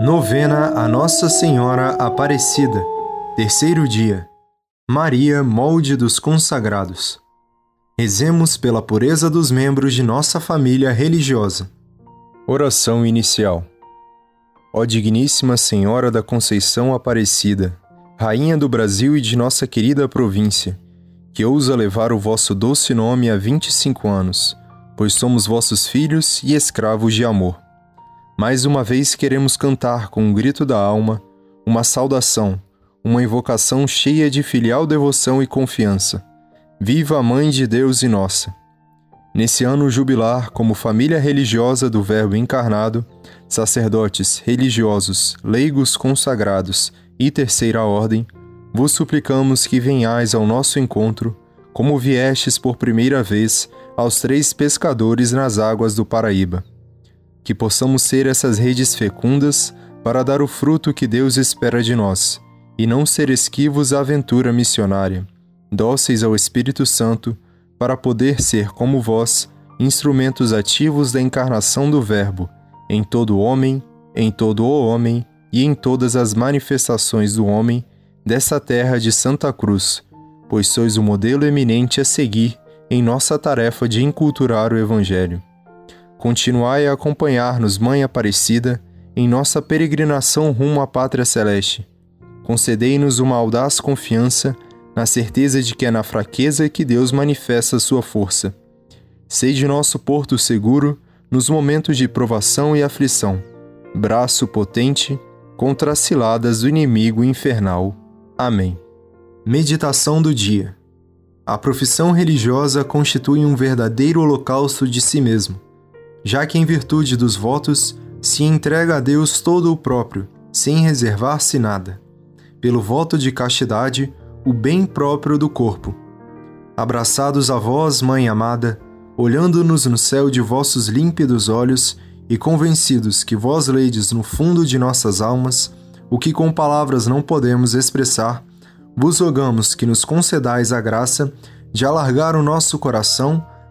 Novena a Nossa Senhora Aparecida. Terceiro dia. Maria, molde dos consagrados. Rezemos pela pureza dos membros de nossa família religiosa. Oração inicial. Ó Digníssima Senhora da Conceição Aparecida, Rainha do Brasil e de nossa querida província, que ousa levar o vosso doce nome há 25 anos, pois somos vossos filhos e escravos de amor mais uma vez queremos cantar com um grito da alma, uma saudação, uma invocação cheia de filial devoção e confiança. Viva a Mãe de Deus e nossa! Nesse ano jubilar, como família religiosa do Verbo encarnado, sacerdotes, religiosos, leigos consagrados e terceira ordem, vos suplicamos que venhais ao nosso encontro, como viestes por primeira vez aos três pescadores nas águas do Paraíba que possamos ser essas redes fecundas para dar o fruto que Deus espera de nós, e não ser esquivos à aventura missionária, dóceis ao Espírito Santo, para poder ser, como vós, instrumentos ativos da encarnação do Verbo, em todo homem, em todo o homem e em todas as manifestações do homem dessa terra de Santa Cruz, pois sois o modelo eminente a seguir em nossa tarefa de inculturar o Evangelho. Continuai a acompanhar-nos, Mãe Aparecida, em nossa peregrinação rumo à Pátria Celeste. Concedei-nos uma audaz confiança na certeza de que é na fraqueza que Deus manifesta sua força. Sede nosso porto seguro nos momentos de provação e aflição, braço potente contra as ciladas do inimigo infernal. Amém. Meditação do dia. A profissão religiosa constitui um verdadeiro holocausto de si mesmo já que em virtude dos votos se entrega a Deus todo o próprio, sem reservar-se nada. Pelo voto de castidade, o bem próprio do corpo. Abraçados a vós, Mãe amada, olhando-nos no céu de vossos límpidos olhos e convencidos que vós leides no fundo de nossas almas o que com palavras não podemos expressar, vos rogamos que nos concedais a graça de alargar o nosso coração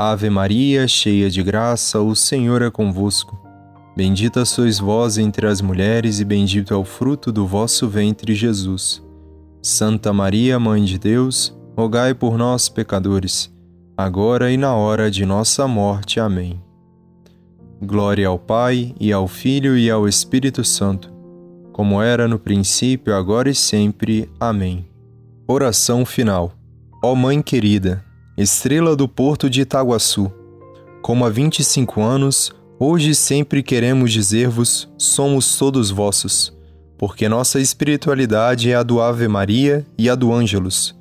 Ave Maria, cheia de graça, o Senhor é convosco. Bendita sois vós entre as mulheres, e bendito é o fruto do vosso ventre, Jesus. Santa Maria, Mãe de Deus, rogai por nós, pecadores, agora e na hora de nossa morte. Amém. Glória ao Pai, e ao Filho, e ao Espírito Santo, como era no princípio, agora e sempre. Amém. Oração final. Ó Mãe querida, estrela do porto de Itaguaçu. Como há 25 anos, hoje sempre queremos dizer-vos: somos todos vossos, porque nossa espiritualidade é a do Ave Maria e a do Ângelus,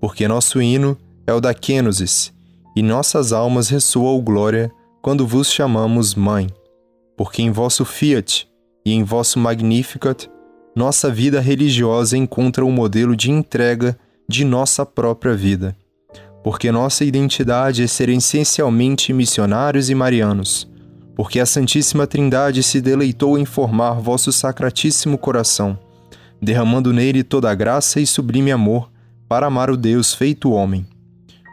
porque nosso hino é o da Quênosis, e nossas almas ressoam glória quando vos chamamos Mãe, porque em vosso Fiat e em vosso Magnificat nossa vida religiosa encontra o modelo de entrega de nossa própria vida porque nossa identidade é ser essencialmente missionários e marianos, porque a Santíssima Trindade se deleitou em formar vosso sacratíssimo coração, derramando nele toda a graça e sublime amor para amar o Deus feito homem.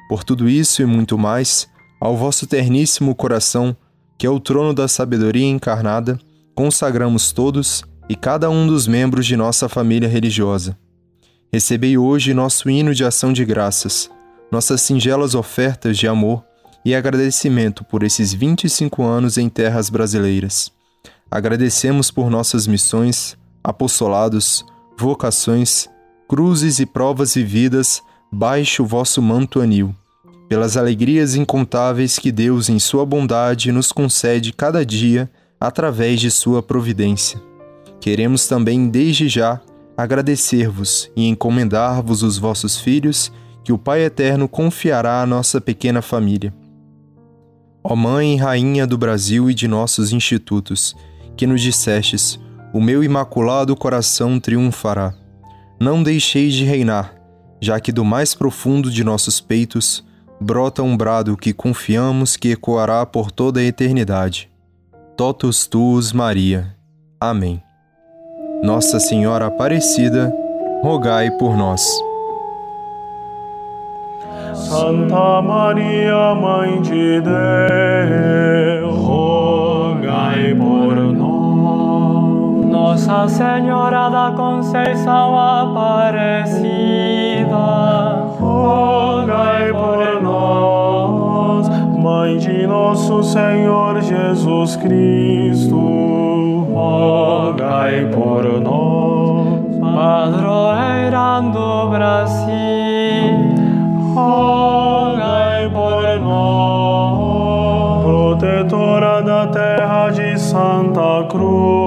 Por tudo isso e muito mais, ao vosso terníssimo coração, que é o trono da sabedoria encarnada, consagramos todos e cada um dos membros de nossa família religiosa. Recebei hoje nosso hino de ação de graças nossas singelas ofertas de amor e agradecimento por esses 25 anos em terras brasileiras. Agradecemos por nossas missões, apostolados, vocações, cruzes e provas vividas baixo o vosso manto anil, pelas alegrias incontáveis que Deus, em Sua bondade, nos concede cada dia através de Sua providência. Queremos também, desde já, agradecer-vos e encomendar-vos os vossos filhos que o Pai Eterno confiará à nossa pequena família. Ó Mãe e Rainha do Brasil e de nossos institutos, que nos dissestes: o meu imaculado coração triunfará. Não deixeis de reinar, já que do mais profundo de nossos peitos brota um brado que confiamos que ecoará por toda a eternidade. Totus tuus, Maria. Amém. Nossa Senhora Aparecida, rogai por nós. Santa Maria, Mãe de Deus, rogai por nós. Nossa Senhora da Conceição Aparecida, rogai por nós. Mãe de nosso Senhor Jesus Cristo, rogai por nós. Padroeira do Brasil, Santa Cruz,